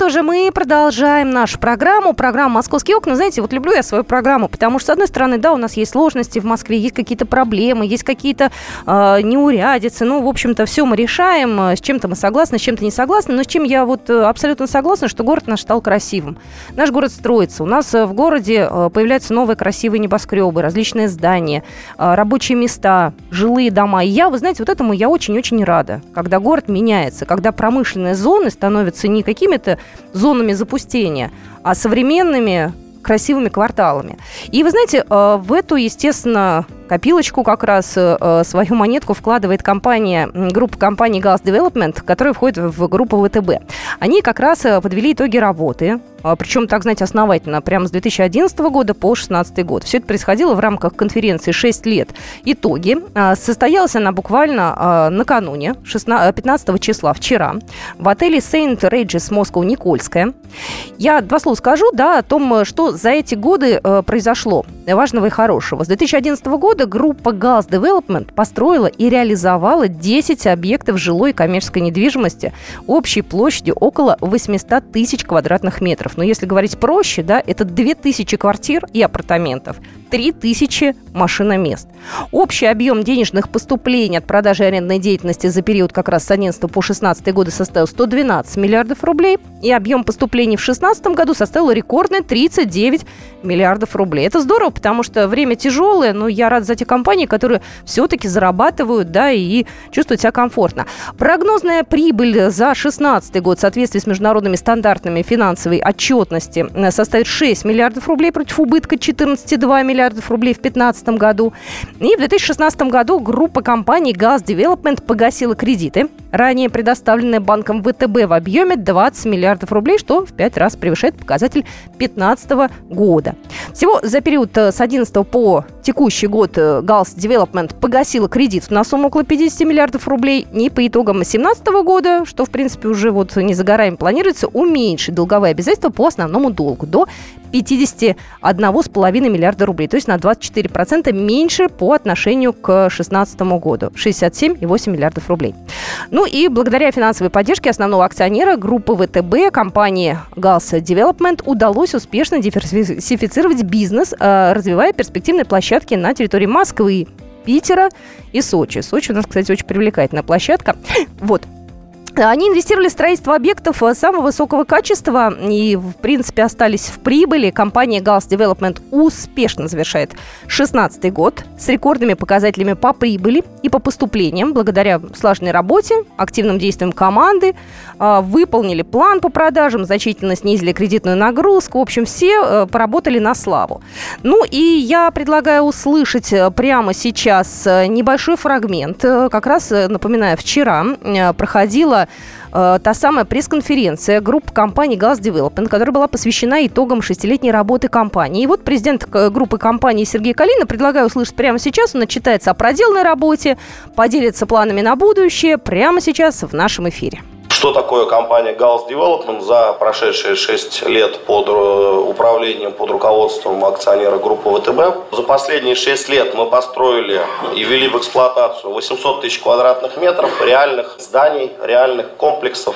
Что же, мы продолжаем нашу программу. Программа «Московские окна». Знаете, вот люблю я свою программу, потому что, с одной стороны, да, у нас есть сложности в Москве, есть какие-то проблемы, есть какие-то э, неурядицы. Ну, в общем-то, все мы решаем. С чем-то мы согласны, с чем-то не согласны. Но с чем я вот э, абсолютно согласна, что город наш стал красивым. Наш город строится. У нас э, в городе э, появляются новые красивые небоскребы, различные здания, рабочие места, жилые дома. И я, вы знаете, вот этому я очень-очень рада, когда город меняется, когда промышленные зоны становятся не какими-то зонами запустения, а современными красивыми кварталами. И вы знаете, э, в эту, естественно, копилочку как раз э, свою монетку вкладывает компания, группа компаний Gas Development, которая входит в группу ВТБ. Они как раз э, подвели итоги работы, э, причем, так знаете, основательно, прямо с 2011 года по 2016 год. Все это происходило в рамках конференции «6 лет. Итоги». Состоялась она буквально накануне, 16, 15 числа, вчера, в отеле Saint Regis Moscow Никольская. Я два слова скажу, да, о том, что за эти годы произошло важного и хорошего. С 2011 года года группа Gas Development построила и реализовала 10 объектов жилой и коммерческой недвижимости общей площадью около 800 тысяч квадратных метров. Но если говорить проще, да, это 2000 квартир и апартаментов, 3000 машиномест. Общий объем денежных поступлений от продажи арендной деятельности за период как раз с 11 по 16 годы составил 112 миллиардов рублей, и объем поступлений в 2016 году составил рекордные 39 миллиардов рублей. Это здорово, потому что время тяжелое, но я рад за те компании, которые все-таки зарабатывают, да, и чувствуют себя комфортно. Прогнозная прибыль за 2016 год в соответствии с международными стандартами финансовой отчетности э, составит 6 миллиардов рублей против убытка 14,2 миллиардов рублей в 2015 году. И в 2016 году группа компаний Gas Development погасила кредиты, ранее предоставленные банком ВТБ в объеме 20 миллиардов рублей, что в 5 раз превышает показатель 2015 года. Всего за период э, с 11 по текущий год Gals Development погасила кредит на сумму около 50 миллиардов рублей. И по итогам 2017 года, что, в принципе, уже вот не за горами планируется, уменьшить долговые обязательства по основному долгу до 51,5 миллиарда рублей, то есть на 24% меньше по отношению к 2016 году, 67,8 миллиардов рублей. Ну и благодаря финансовой поддержке основного акционера группы ВТБ, компании Галс Development, удалось успешно диверсифицировать бизнес, э, развивая перспективные площадки на территории Москвы, Питера и Сочи. Сочи у нас, кстати, очень привлекательная площадка. Вот. Они инвестировали в строительство объектов э, самого высокого качества и, в принципе, остались в прибыли. Компания Gals Development успешно завершает 2016 год с рекордными показателями по прибыли и по поступлениям. Благодаря слаженной работе, активным действиям команды, э, выполнили план по продажам, значительно снизили кредитную нагрузку. В общем, все э, поработали на славу. Ну и я предлагаю услышать прямо сейчас небольшой фрагмент. Как раз, напоминаю, вчера проходила э, та самая пресс-конференция группы компании Gas Development, которая была посвящена итогам шестилетней работы компании. И вот президент э, группы компании Сергей Калина, предлагаю услышать прямо сейчас, он отчитается о проделанной работе, поделится планами на будущее прямо сейчас в нашем эфире. Что такое компания Gauss Development за прошедшие 6 лет под э, управлением, под руководством акционера группы ВТБ? За последние 6 лет мы построили и ввели в эксплуатацию 800 тысяч квадратных метров реальных зданий, реальных комплексов.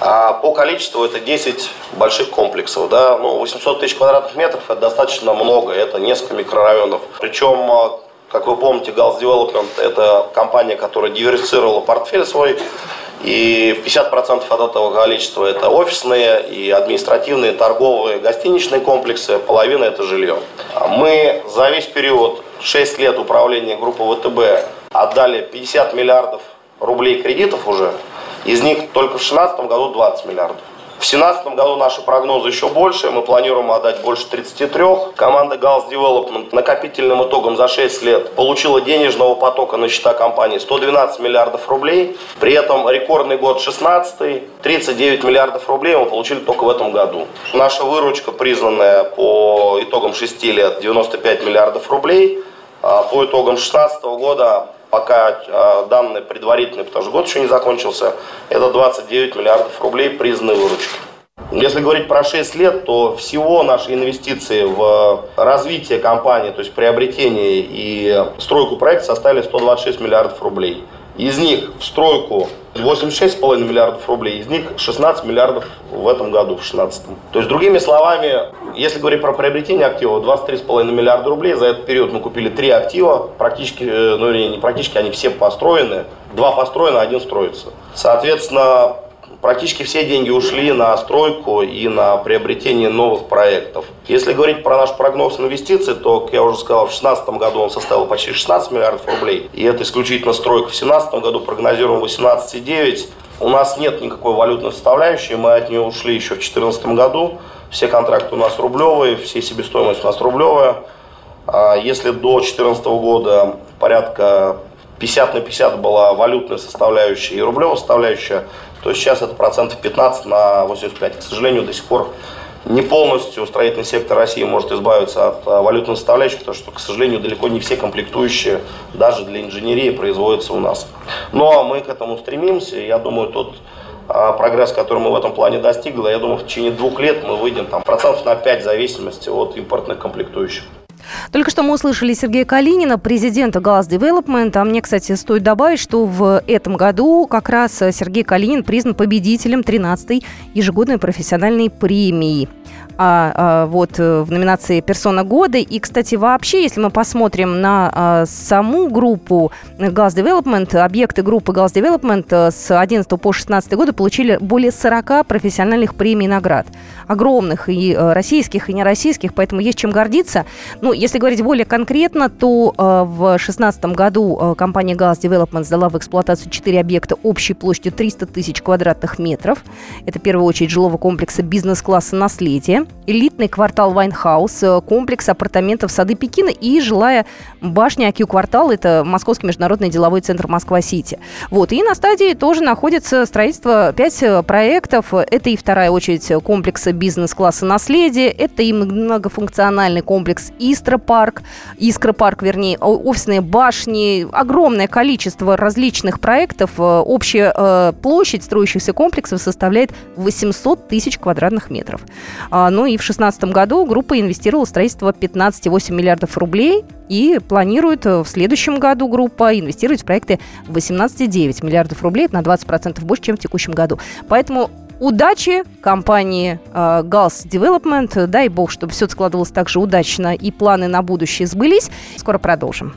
А по количеству это 10 больших комплексов. Да? Ну, 800 тысяч квадратных метров это достаточно много, это несколько микрорайонов. Причем э, как вы помните, Gals Development – это компания, которая диверсифицировала портфель свой и 50% от этого количества это офисные и административные, торговые, гостиничные комплексы, половина это жилье. Мы за весь период 6 лет управления группы ВТБ отдали 50 миллиардов рублей кредитов уже, из них только в 2016 году 20 миллиардов. В 2017 году наши прогнозы еще больше. Мы планируем отдать больше 33. Команда Gals Development накопительным итогом за 6 лет получила денежного потока на счета компании 112 миллиардов рублей. При этом рекордный год 16 39 миллиардов рублей мы получили только в этом году. Наша выручка, признанная по итогам 6 лет, 95 миллиардов рублей. А по итогам 2016 года пока э, данные предварительные, потому что год еще не закончился, это 29 миллиардов рублей признанной выручки. Если говорить про 6 лет, то всего наши инвестиции в развитие компании, то есть приобретение и стройку проекта составили 126 миллиардов рублей. Из них в стройку 86,5 миллиардов рублей, из них 16 миллиардов в этом году, в 2016. То есть, другими словами, если говорить про приобретение активов, 23,5 миллиарда рублей. За этот период мы купили три актива, практически, э, ну не практически, они все построены. Два построены, один строится. Соответственно, практически все деньги ушли на стройку и на приобретение новых проектов. Если говорить про наш прогноз инвестиций, то, как я уже сказал, в 2016 году он составил почти 16 миллиардов рублей, и это исключительно стройка. В 2017 году прогнозируем 18,9. У нас нет никакой валютной составляющей, мы от нее ушли еще в 2014 году. Все контракты у нас рублевые, все себестоимость у нас рублевая. А если до 2014 года порядка 50 на 50 была валютная составляющая и рублевая составляющая, то сейчас это процентов 15 на 85. К сожалению, до сих пор не полностью строительный сектор России может избавиться от а, валютной составляющей, потому что, к сожалению, далеко не все комплектующие даже для инженерии производятся у нас. Но мы к этому стремимся, я думаю, тот а, прогресс, который мы в этом плане достигли, я думаю, в течение двух лет мы выйдем там, процентов на 5 в зависимости от импортных комплектующих. Только что мы услышали Сергея Калинина, президента Галас Development. А мне, кстати, стоит добавить, что в этом году как раз Сергей Калинин признан победителем 13-й ежегодной профессиональной премии а, а, вот э, в номинации «Персона года». И, кстати, вообще, если мы посмотрим на а, саму группу Gas Development, объекты группы Gas Development э, с 11 по 16 годы получили более 40 профессиональных премий и наград. Огромных и э, российских, и нероссийских, поэтому есть чем гордиться. Ну, если говорить более конкретно, то э, в 2016 году компания Галс-Девелопмент сдала в эксплуатацию 4 объекта общей площадью 300 тысяч квадратных метров. Это, в первую очередь, жилого комплекса бизнес-класса «Наследие», элитный квартал Wine House, э, комплекс апартаментов Сады Пекина и жилая башня IQ-квартал. Это Московский международный деловой центр Москва-Сити. Вот. И на стадии тоже находится строительство 5 э, проектов. Это и вторая очередь комплекса бизнес-класса «Наследие». Это и многофункциональный комплекс «Искра-Парк», «Искра парк», вернее, офисные башни. Огромное количество различных проектов. Э, общая площадь строящихся комплексов составляет 800 тысяч квадратных метров. Ну и в 2016 году группа инвестировала в строительство 15,8 миллиардов рублей и планирует э, в следующем году группа инвестировать в проекты 18,9 миллиардов рублей, на 20% больше, чем в текущем году. Поэтому удачи компании э, Gals Development. Дай бог, чтобы все складывалось так же удачно и планы на будущее сбылись. Скоро продолжим.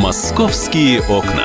Московские окна.